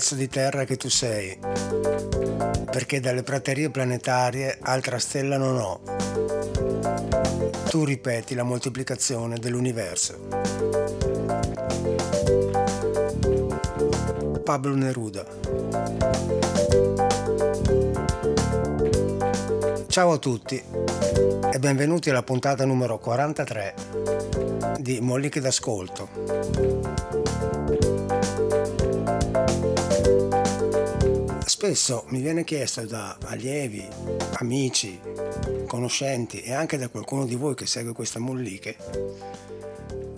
Pezzo di terra che tu sei, perché dalle praterie planetarie altra stella non ho. Tu ripeti la moltiplicazione dell'universo. Pablo Neruda. Ciao a tutti e benvenuti alla puntata numero 43 di Molliche d'ascolto. Spesso mi viene chiesto da allievi, amici, conoscenti e anche da qualcuno di voi che segue questa molliche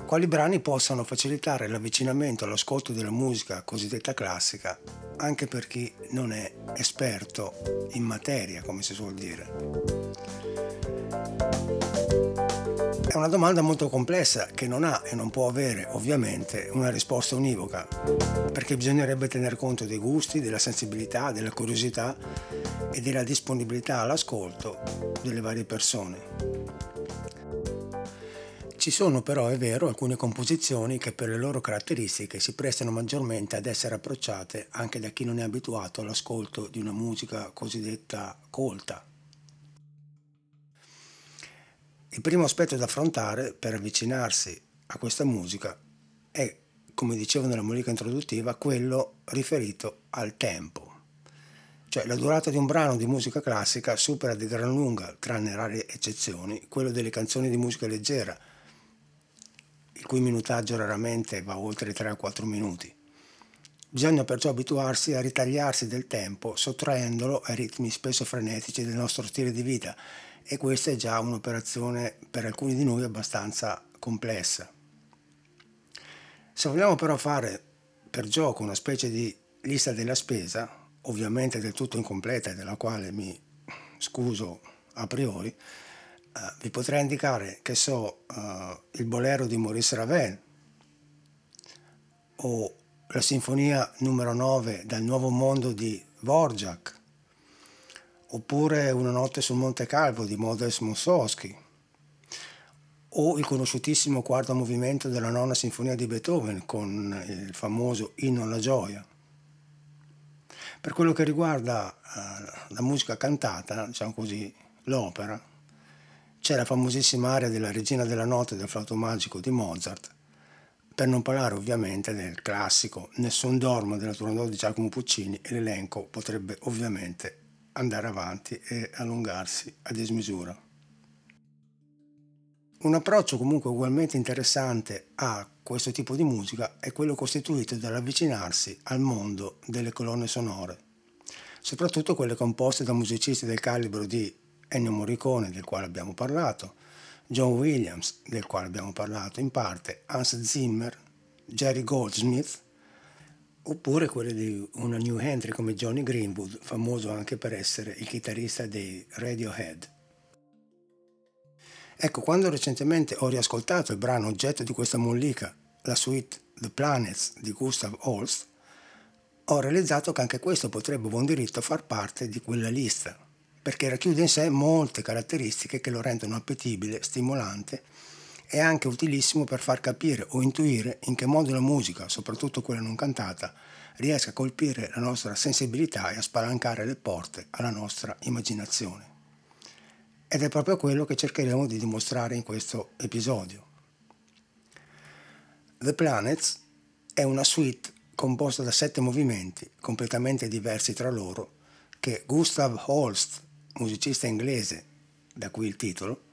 quali brani possano facilitare l'avvicinamento all'ascolto della musica cosiddetta classica anche per chi non è esperto in materia, come si suol dire. È una domanda molto complessa che non ha e non può avere ovviamente una risposta univoca, perché bisognerebbe tener conto dei gusti, della sensibilità, della curiosità e della disponibilità all'ascolto delle varie persone. Ci sono però, è vero, alcune composizioni che per le loro caratteristiche si prestano maggiormente ad essere approcciate anche da chi non è abituato all'ascolto di una musica cosiddetta colta, il primo aspetto da affrontare per avvicinarsi a questa musica è, come dicevo nella musica introduttiva, quello riferito al tempo. Cioè la durata di un brano di musica classica supera di gran lunga, tranne rare eccezioni, quello delle canzoni di musica leggera, il cui minutaggio raramente va oltre i 3 o 4 minuti. Bisogna perciò abituarsi a ritagliarsi del tempo sottraendolo ai ritmi spesso frenetici del nostro stile di vita e questa è già un'operazione per alcuni di noi abbastanza complessa. Se vogliamo però fare per gioco una specie di lista della spesa, ovviamente del tutto incompleta e della quale mi scuso a priori, eh, vi potrei indicare che so eh, il bolero di Maurice Ravel o la sinfonia numero 9 dal Nuovo Mondo di Vorjak oppure Una notte sul Monte Calvo di Modest Mussorgsky, o il conosciutissimo quarto movimento della nona sinfonia di Beethoven con il famoso Inno alla gioia. Per quello che riguarda uh, la musica cantata, diciamo così, l'opera, c'è la famosissima aria della Regina della Notte del flauto magico di Mozart, per non parlare ovviamente del classico Nessun dormo della Turandot di Giacomo Puccini e l'elenco potrebbe ovviamente andare avanti e allungarsi a dismisura. Un approccio comunque ugualmente interessante a questo tipo di musica è quello costituito dall'avvicinarsi al mondo delle colonne sonore, soprattutto quelle composte da musicisti del calibro di Ennio Morricone, del quale abbiamo parlato, John Williams, del quale abbiamo parlato in parte, Hans Zimmer, Jerry Goldsmith, oppure quelle di una new entry come Johnny Greenwood, famoso anche per essere il chitarrista dei Radiohead. Ecco, quando recentemente ho riascoltato il brano oggetto di questa mollica, la suite The Planets di Gustav Holst, ho realizzato che anche questo potrebbe buon diritto far parte di quella lista, perché racchiude in sé molte caratteristiche che lo rendono appetibile, stimolante è anche utilissimo per far capire o intuire in che modo la musica, soprattutto quella non cantata, riesca a colpire la nostra sensibilità e a spalancare le porte alla nostra immaginazione. Ed è proprio quello che cercheremo di dimostrare in questo episodio. The Planets è una suite composta da sette movimenti completamente diversi tra loro che Gustav Holst, musicista inglese, da cui il titolo,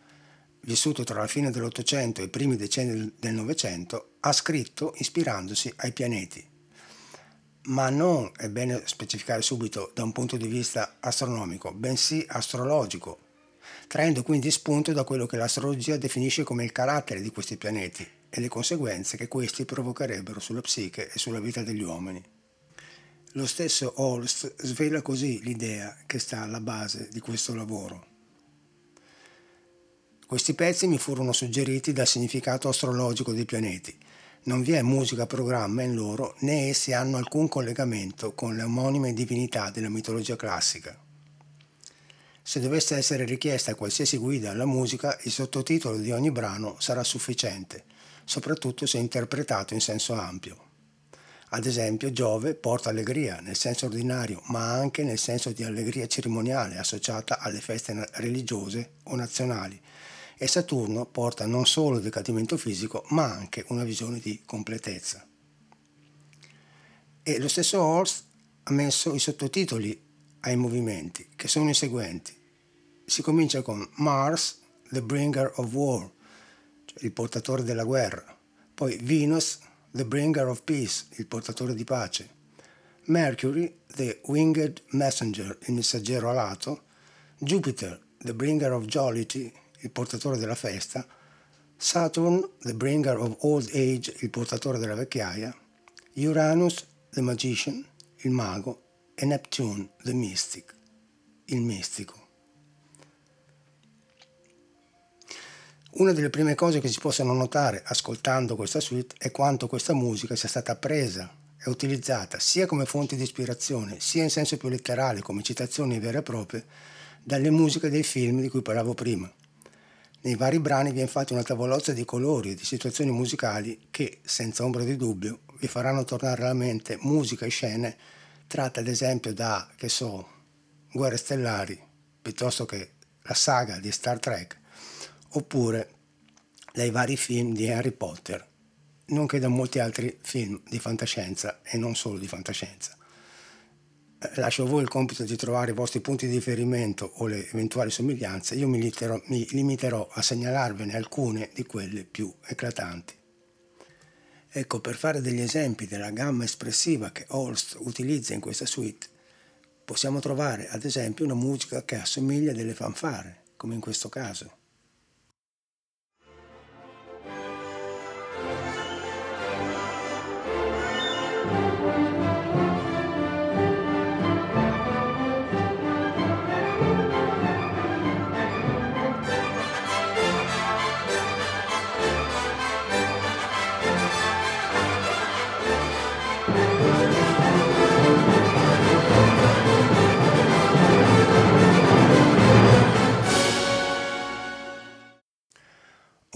vissuto tra la fine dell'Ottocento e i primi decenni del Novecento, ha scritto ispirandosi ai pianeti. Ma non, è bene specificare subito, da un punto di vista astronomico, bensì astrologico, traendo quindi spunto da quello che l'astrologia definisce come il carattere di questi pianeti e le conseguenze che questi provocherebbero sulla psiche e sulla vita degli uomini. Lo stesso Holst svela così l'idea che sta alla base di questo lavoro. Questi pezzi mi furono suggeriti dal significato astrologico dei pianeti. Non vi è musica programma in loro, né essi hanno alcun collegamento con le omonime divinità della mitologia classica. Se dovesse essere richiesta qualsiasi guida alla musica, il sottotitolo di ogni brano sarà sufficiente, soprattutto se interpretato in senso ampio. Ad esempio, Giove porta allegria nel senso ordinario, ma anche nel senso di allegria cerimoniale associata alle feste religiose o nazionali. E Saturno porta non solo decadimento fisico, ma anche una visione di completezza. E lo stesso Horst ha messo i sottotitoli ai movimenti, che sono i seguenti. Si comincia con Mars, the bringer of war, cioè il portatore della guerra. Poi Venus, the bringer of peace, il portatore di pace. Mercury, the winged messenger, il messaggero alato. Jupiter, the bringer of jollity, il portatore della festa. Saturn, the bringer of old age, il portatore della vecchiaia. Uranus, the magician, il mago. E Neptune, the mystic, il mistico. Una delle prime cose che si possono notare ascoltando questa suite è quanto questa musica sia stata presa e utilizzata sia come fonte di ispirazione, sia in senso più letterale come citazioni vere e proprie, dalle musiche dei film di cui parlavo prima. Nei vari brani vi è infatti una tavolozza di colori e di situazioni musicali che, senza ombra di dubbio, vi faranno tornare alla mente musica e scene tratte ad esempio da, che so, Guerre Stellari, piuttosto che la saga di Star Trek, oppure dai vari film di Harry Potter, nonché da molti altri film di fantascienza e non solo di fantascienza. Eh, lascio a voi il compito di trovare i vostri punti di riferimento o le eventuali somiglianze, io mi, literò, mi limiterò a segnalarvene alcune di quelle più eclatanti. Ecco, per fare degli esempi della gamma espressiva che Holst utilizza in questa suite, possiamo trovare ad esempio una musica che assomiglia a delle fanfare, come in questo caso.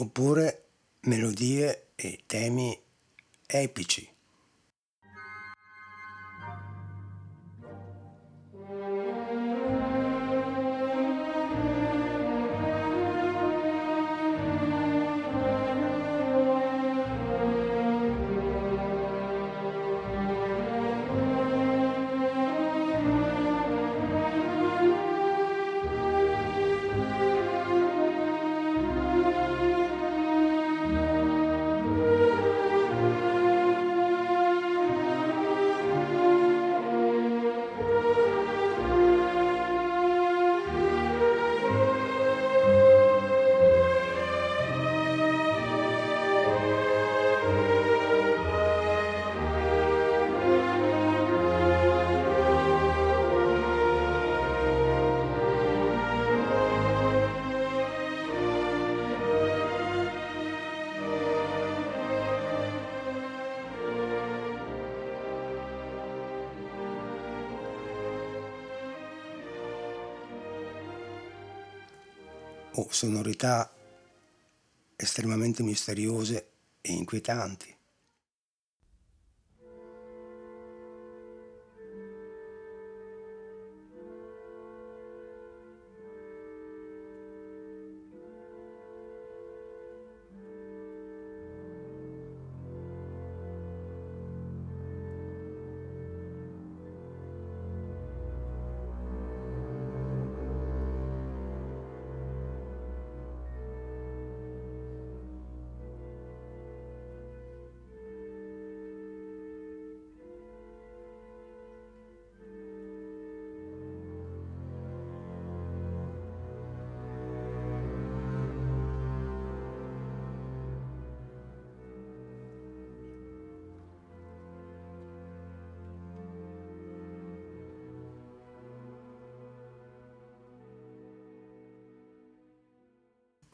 Oppure melodie e temi epici. O sonorità estremamente misteriose e inquietanti.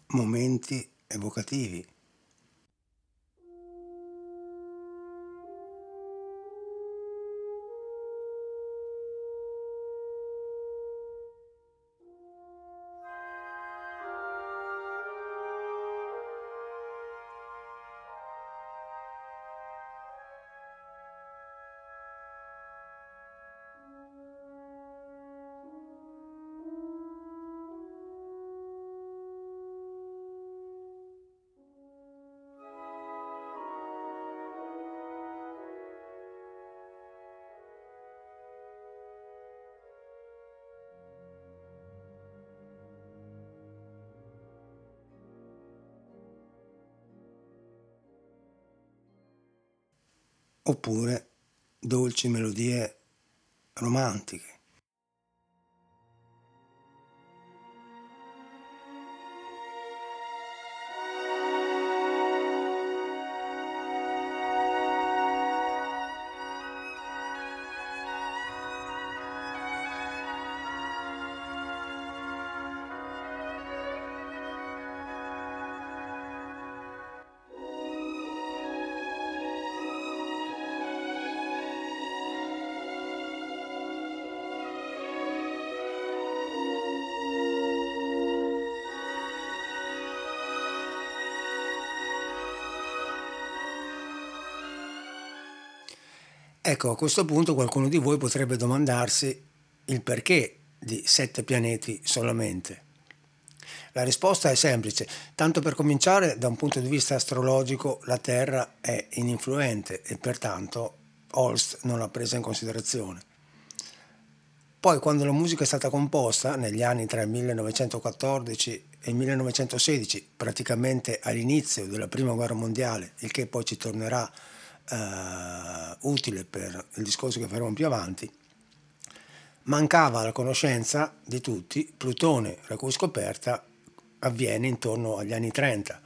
Momenti evocativi. Oppure dolci melodie romantiche. Ecco, a questo punto qualcuno di voi potrebbe domandarsi il perché di sette pianeti solamente. La risposta è semplice, tanto per cominciare da un punto di vista astrologico la Terra è ininfluente e pertanto Holst non l'ha presa in considerazione. Poi quando la musica è stata composta, negli anni tra il 1914 e il 1916, praticamente all'inizio della Prima Guerra Mondiale, il che poi ci tornerà eh, utile per il discorso che faremo più avanti, mancava la conoscenza di tutti, Plutone, la cui scoperta avviene intorno agli anni 30.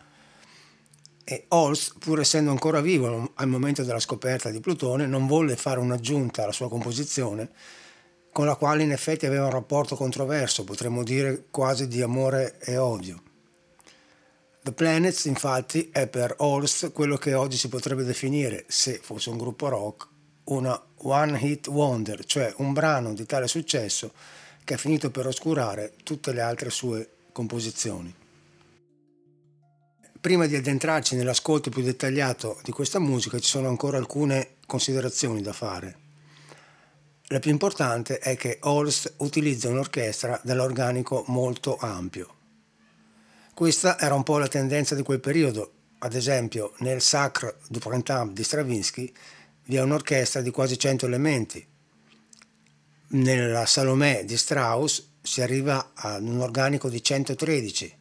E Holst, pur essendo ancora vivo al momento della scoperta di Plutone, non volle fare un'aggiunta alla sua composizione, con la quale in effetti aveva un rapporto controverso, potremmo dire quasi di amore e odio. The Planets infatti è per Holst quello che oggi si potrebbe definire, se fosse un gruppo rock, una one hit wonder, cioè un brano di tale successo che ha finito per oscurare tutte le altre sue composizioni. Prima di addentrarci nell'ascolto più dettagliato di questa musica ci sono ancora alcune considerazioni da fare. La più importante è che Holst utilizza un'orchestra dall'organico molto ampio, questa era un po' la tendenza di quel periodo. Ad esempio, nel Sacre du Printemps di Stravinsky vi è un'orchestra di quasi 100 elementi. Nella Salomè di Strauss si arriva ad un organico di 113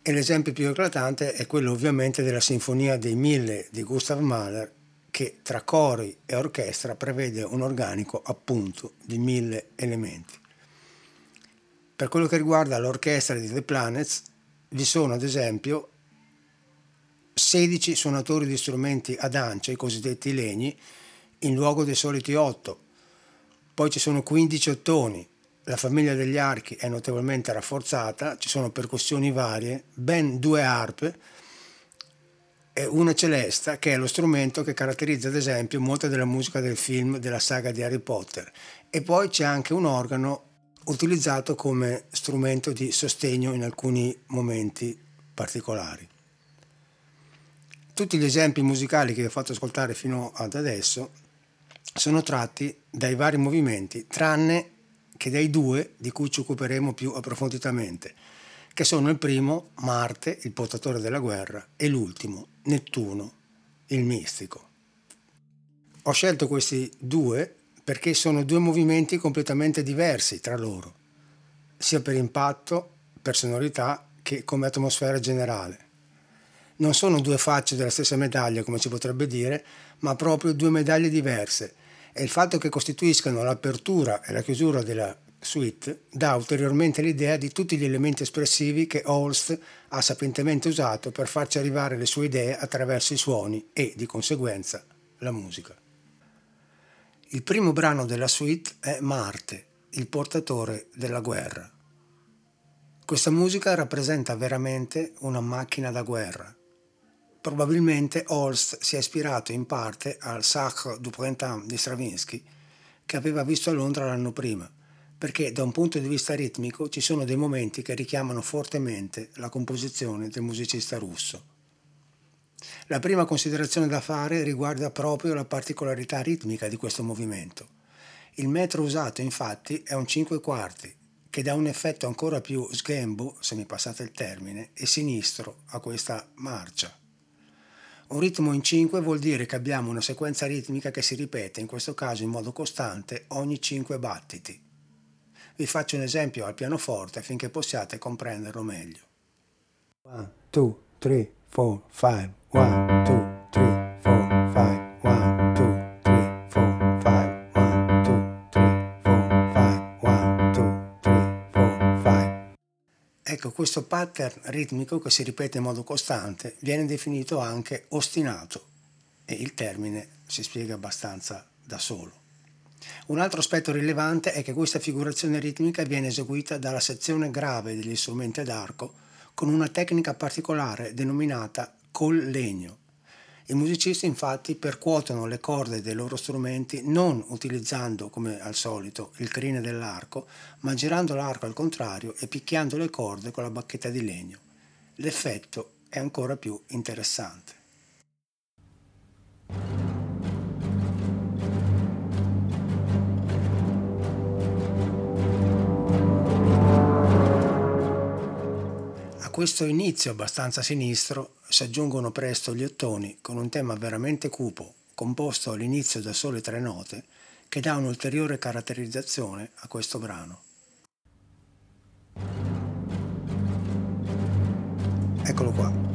e l'esempio più eclatante è quello ovviamente della Sinfonia dei Mille di Gustav Mahler che tra cori e orchestra prevede un organico appunto di mille elementi. Per quello che riguarda l'orchestra di The Planets, vi sono ad esempio 16 suonatori di strumenti ad ance, i cosiddetti legni, in luogo dei soliti 8. Poi ci sono 15 ottoni, la famiglia degli archi è notevolmente rafforzata, ci sono percussioni varie, ben due arpe e una celesta che è lo strumento che caratterizza ad esempio molta della musica del film della saga di Harry Potter e poi c'è anche un organo utilizzato come strumento di sostegno in alcuni momenti particolari. Tutti gli esempi musicali che vi ho fatto ascoltare fino ad adesso sono tratti dai vari movimenti, tranne che dai due di cui ci occuperemo più approfonditamente, che sono il primo, Marte, il portatore della guerra, e l'ultimo, Nettuno, il mistico. Ho scelto questi due perché sono due movimenti completamente diversi tra loro, sia per impatto, per sonorità che come atmosfera generale. Non sono due facce della stessa medaglia, come si potrebbe dire, ma proprio due medaglie diverse e il fatto che costituiscano l'apertura e la chiusura della suite dà ulteriormente l'idea di tutti gli elementi espressivi che Holst ha sapientemente usato per farci arrivare le sue idee attraverso i suoni e, di conseguenza, la musica. Il primo brano della suite è Marte, il portatore della guerra. Questa musica rappresenta veramente una macchina da guerra. Probabilmente Holst si è ispirato in parte al Sacre du Printemps di Stravinsky, che aveva visto a Londra l'anno prima, perché da un punto di vista ritmico ci sono dei momenti che richiamano fortemente la composizione del musicista russo. La prima considerazione da fare riguarda proprio la particolarità ritmica di questo movimento. Il metro usato infatti è un 5 quarti, che dà un effetto ancora più sghembo, se mi passate il termine, e sinistro a questa marcia. Un ritmo in 5 vuol dire che abbiamo una sequenza ritmica che si ripete, in questo caso in modo costante, ogni 5 battiti. Vi faccio un esempio al pianoforte affinché possiate comprenderlo meglio. 1, 2, 3, four, five, one, two, three, four, five, one, two, three, four, five, one, two, three, four, five, one, two, three, four, five. Ecco, questo pattern ritmico che si ripete in modo costante viene definito anche ostinato e il termine si spiega abbastanza da solo. Un altro aspetto rilevante è che questa figurazione ritmica viene eseguita dalla sezione grave degli strumenti d'arco, con una tecnica particolare denominata col legno. I musicisti infatti percuotono le corde dei loro strumenti non utilizzando come al solito il crine dell'arco, ma girando l'arco al contrario e picchiando le corde con la bacchetta di legno. L'effetto è ancora più interessante. Questo inizio abbastanza sinistro si aggiungono presto gli ottoni con un tema veramente cupo, composto all'inizio da sole tre note, che dà un'ulteriore caratterizzazione a questo brano. Eccolo qua.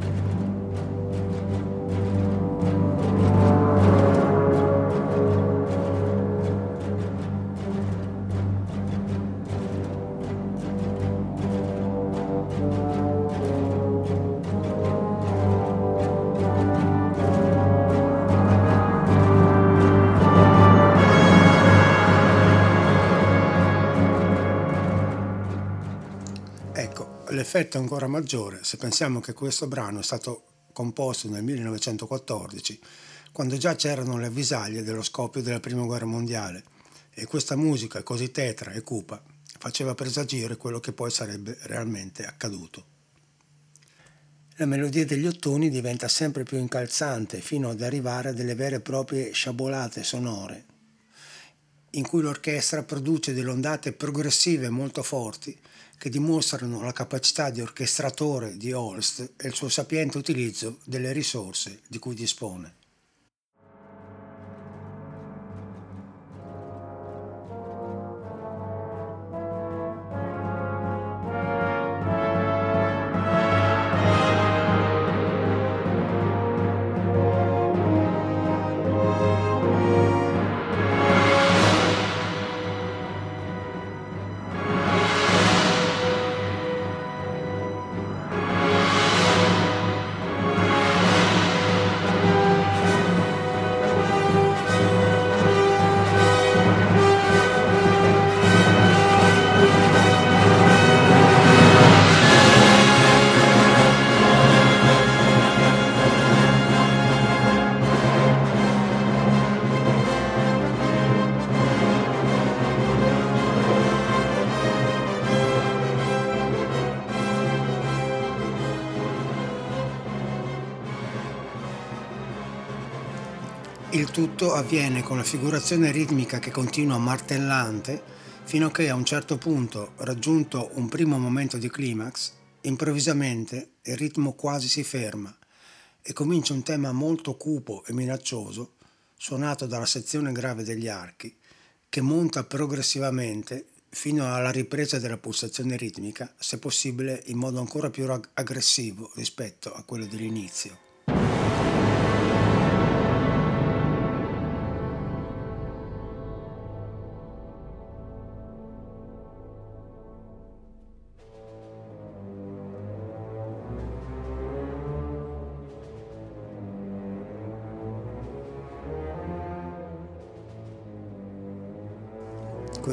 L'effetto è ancora maggiore se pensiamo che questo brano è stato composto nel 1914, quando già c'erano le avvisaglie dello scoppio della Prima Guerra Mondiale e questa musica così tetra e cupa faceva presagire quello che poi sarebbe realmente accaduto. La melodia degli ottoni diventa sempre più incalzante fino ad arrivare a delle vere e proprie sciabolate sonore, in cui l'orchestra produce delle ondate progressive molto forti che dimostrano la capacità di orchestratore di Holst e il suo sapiente utilizzo delle risorse di cui dispone. Il tutto avviene con la figurazione ritmica che continua martellante fino a che a un certo punto, raggiunto un primo momento di climax, improvvisamente il ritmo quasi si ferma e comincia un tema molto cupo e minaccioso, suonato dalla sezione grave degli archi, che monta progressivamente fino alla ripresa della pulsazione ritmica, se possibile in modo ancora più aggressivo rispetto a quello dell'inizio.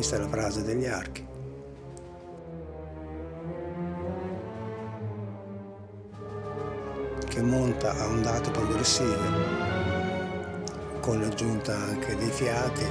Questa è la frase degli archi. Che monta a ondate progressive, con l'aggiunta anche dei fiati.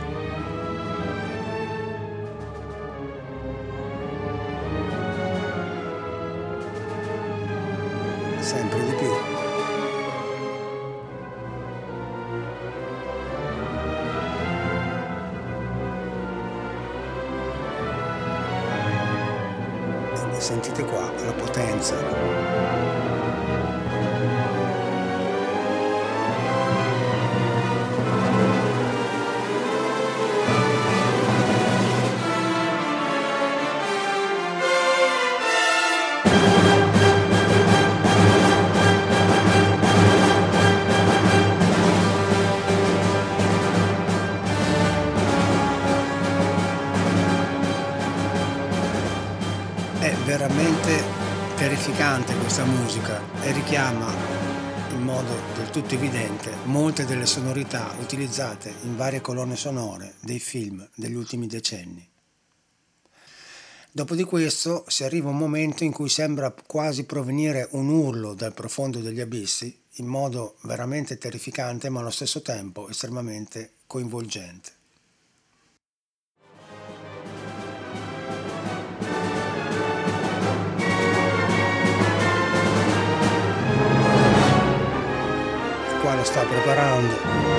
Sonorità utilizzate in varie colonne sonore dei film degli ultimi decenni. Dopo di questo si arriva a un momento in cui sembra quasi provenire un urlo dal profondo degli abissi, in modo veramente terrificante ma allo stesso tempo estremamente coinvolgente. Qua lo sta preparando.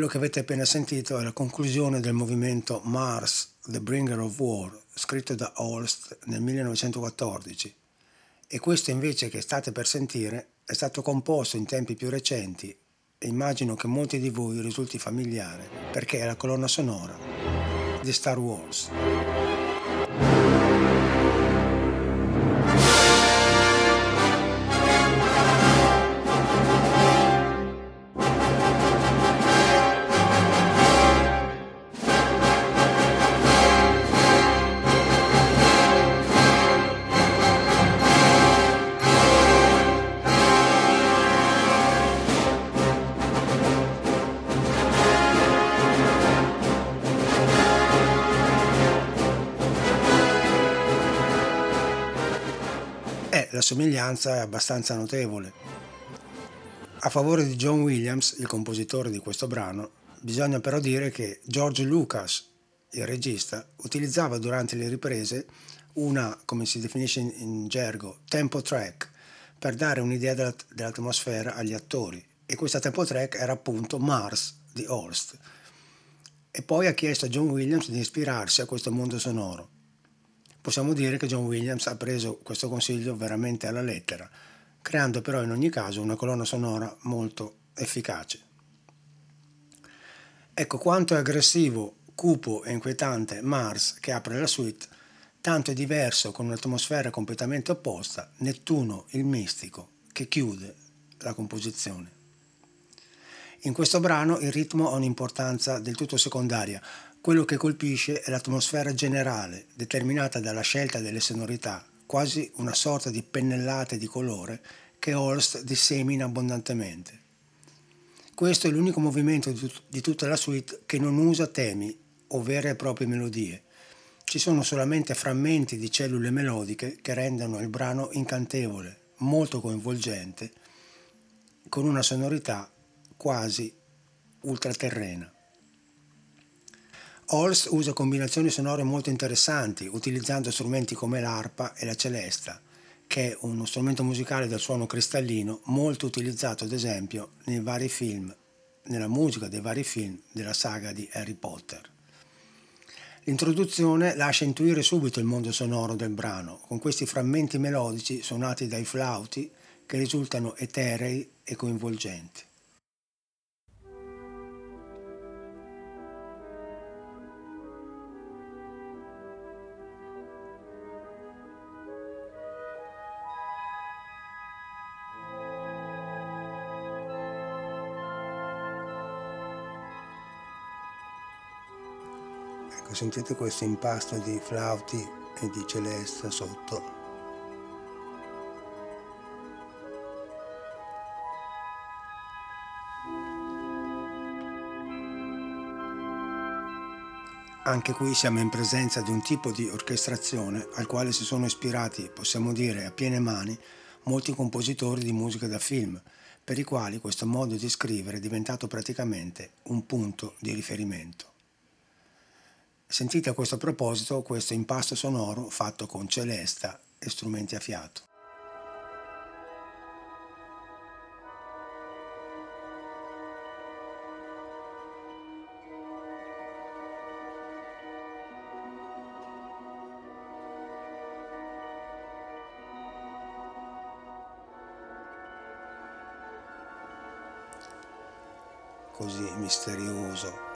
Quello che avete appena sentito è la conclusione del movimento Mars, The Bringer of War, scritto da Holst nel 1914. E questo invece che state per sentire è stato composto in tempi più recenti e immagino che molti di voi risulti familiare perché è la colonna sonora di Star Wars. Somiglianza è abbastanza notevole. A favore di John Williams, il compositore di questo brano, bisogna però dire che George Lucas, il regista, utilizzava durante le riprese una, come si definisce in, gergo, tempo track per dare un'idea della, dell'atmosfera agli attori e questa tempo track era appunto Mars di Holst e poi ha chiesto a John Williams di ispirarsi a questo mondo sonoro. Possiamo dire che John Williams ha preso questo consiglio veramente alla lettera, creando però in ogni caso una colonna sonora molto efficace. Ecco quanto è aggressivo, cupo e inquietante Mars che apre la suite, tanto è diverso con un'atmosfera completamente opposta Nettuno il mistico che chiude la composizione. In questo brano il ritmo ha un'importanza del tutto secondaria, quello che colpisce è l'atmosfera generale, determinata dalla scelta delle sonorità, quasi una sorta di pennellate di colore che Holst dissemina abbondantemente. Questo è l'unico movimento di tutta la suite che non usa temi o vere e proprie melodie. Ci sono solamente frammenti di cellule melodiche che rendono il brano incantevole, molto coinvolgente, con una sonorità quasi ultraterrena. Holst usa combinazioni sonore molto interessanti, utilizzando strumenti come l'arpa e la celesta, che è uno strumento musicale dal suono cristallino molto utilizzato ad esempio nei vari film, nella musica dei vari film della saga di Harry Potter. L'introduzione lascia intuire subito il mondo sonoro del brano, con questi frammenti melodici suonati dai flauti che risultano eterei e coinvolgenti. sentite questo impasto di flauti e di celeste sotto. Anche qui siamo in presenza di un tipo di orchestrazione al quale si sono ispirati, possiamo dire a piene mani, molti compositori di musica da film, per i quali questo modo di scrivere è diventato praticamente un punto di riferimento. Sentite a questo proposito questo impasto sonoro fatto con celesta e strumenti a fiato. così misterioso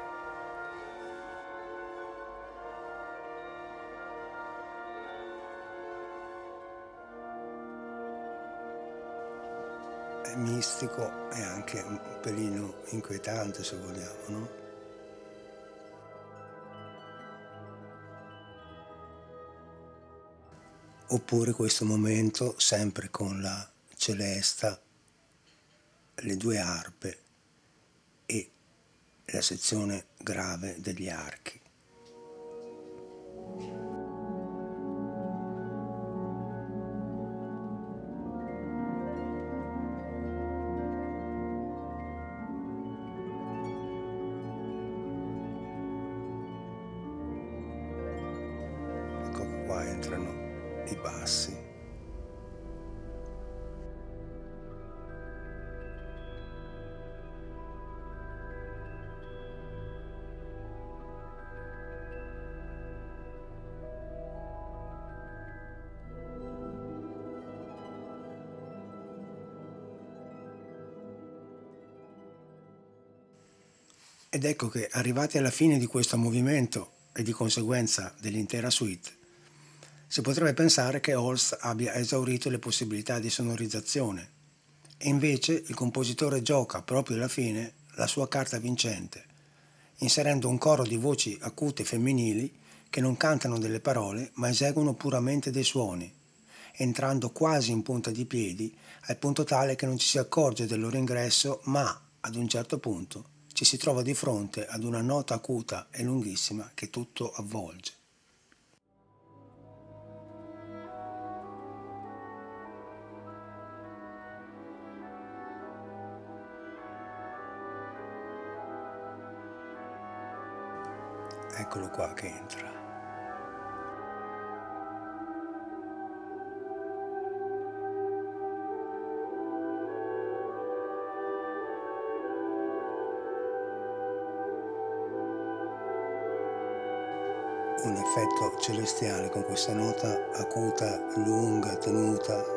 mistico e anche un pelino inquietante se vogliamo, no? Oppure questo momento sempre con la celesta, le due arpe e la sezione grave degli archi. Ed ecco che arrivati alla fine di questo movimento e di conseguenza dell'intera suite, si potrebbe pensare che Holst abbia esaurito le possibilità di sonorizzazione e invece il compositore gioca proprio alla fine la sua carta vincente, inserendo un coro di voci acute femminili che non cantano delle parole ma eseguono puramente dei suoni, entrando quasi in punta di piedi al punto tale che non ci si accorge del loro ingresso ma ad un certo punto ci si trova di fronte ad una nota acuta e lunghissima che tutto avvolge. Eccolo qua che entra. un effetto celestiale con questa nota acuta, lunga, tenuta.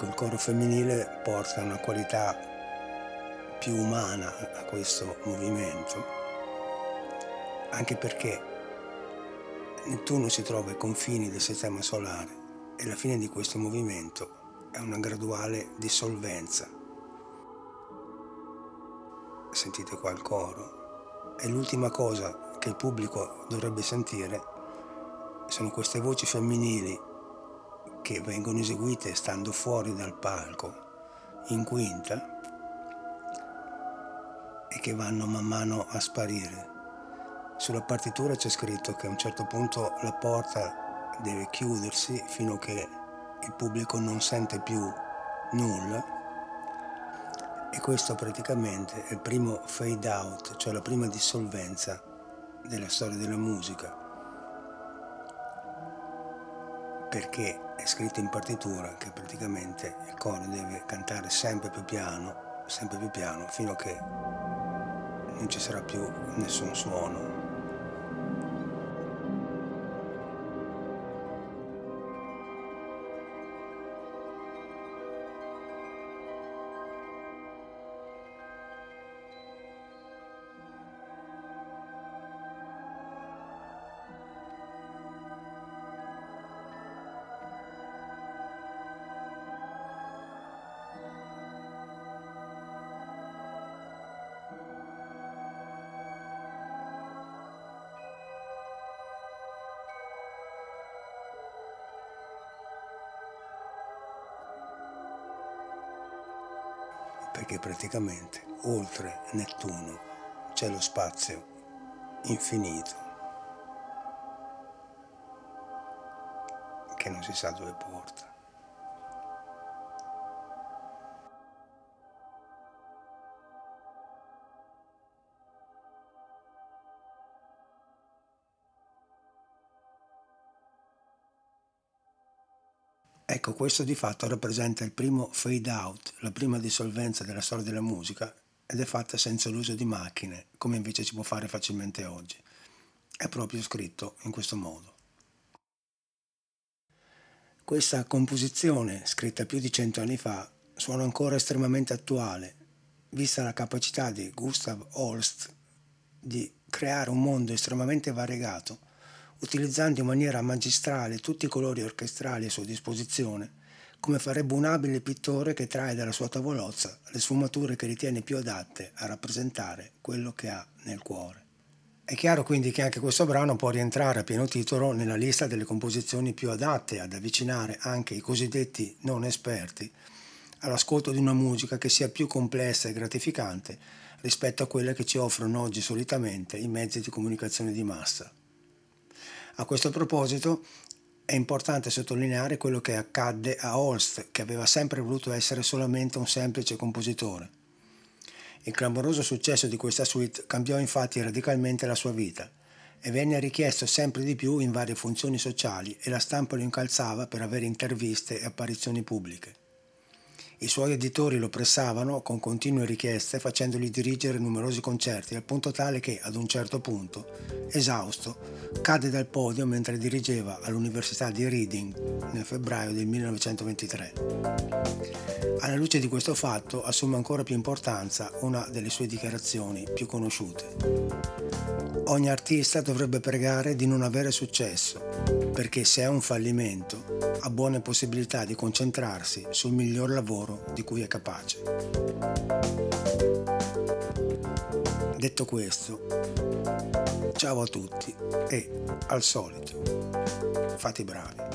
Ecco, il coro femminile porta una qualità più umana a questo movimento, anche perché Nettuno si trova ai confini del sistema solare e la fine di questo movimento è una graduale dissolvenza. Sentite qua il coro. E l'ultima cosa che il pubblico dovrebbe sentire sono queste voci femminili che vengono eseguite stando fuori dal palco in quinta e che vanno man mano a sparire. Sulla partitura c'è scritto che a un certo punto la porta deve chiudersi fino a che il pubblico non sente più nulla e questo praticamente è il primo fade out, cioè la prima dissolvenza della storia della musica perché è scritto in partitura che praticamente il coro deve cantare sempre più piano, sempre più piano, fino a che non ci sarà più nessun suono. Perché praticamente oltre Nettuno c'è lo spazio infinito che non si sa dove porta. Questo di fatto rappresenta il primo fade out, la prima dissolvenza della storia della musica ed è fatta senza l'uso di macchine, come invece si può fare facilmente oggi. È proprio scritto in questo modo. Questa composizione, scritta più di cento anni fa, suona ancora estremamente attuale, vista la capacità di Gustav Holst di creare un mondo estremamente variegato utilizzando in maniera magistrale tutti i colori orchestrali a sua disposizione, come farebbe un abile pittore che trae dalla sua tavolozza le sfumature che ritiene più adatte a rappresentare quello che ha nel cuore. È chiaro quindi che anche questo brano può rientrare a pieno titolo nella lista delle composizioni più adatte ad avvicinare anche i cosiddetti non esperti all'ascolto di una musica che sia più complessa e gratificante rispetto a quelle che ci offrono oggi solitamente i mezzi di comunicazione di massa. A questo proposito è importante sottolineare quello che accadde a Holst, che aveva sempre voluto essere solamente un semplice compositore. Il clamoroso successo di questa suite cambiò infatti radicalmente la sua vita e venne richiesto sempre di più in varie funzioni sociali e la stampa lo incalzava per avere interviste e apparizioni pubbliche. I suoi editori lo pressavano con continue richieste facendogli dirigere numerosi concerti al punto tale che ad un certo punto, esausto, cade dal podio mentre dirigeva all'Università di Reading nel febbraio del 1923. Alla luce di questo fatto assume ancora più importanza una delle sue dichiarazioni più conosciute. Ogni artista dovrebbe pregare di non avere successo, perché se è un fallimento ha buone possibilità di concentrarsi sul miglior lavoro di cui è capace. Detto questo, ciao a tutti e al solito, fate i bravi.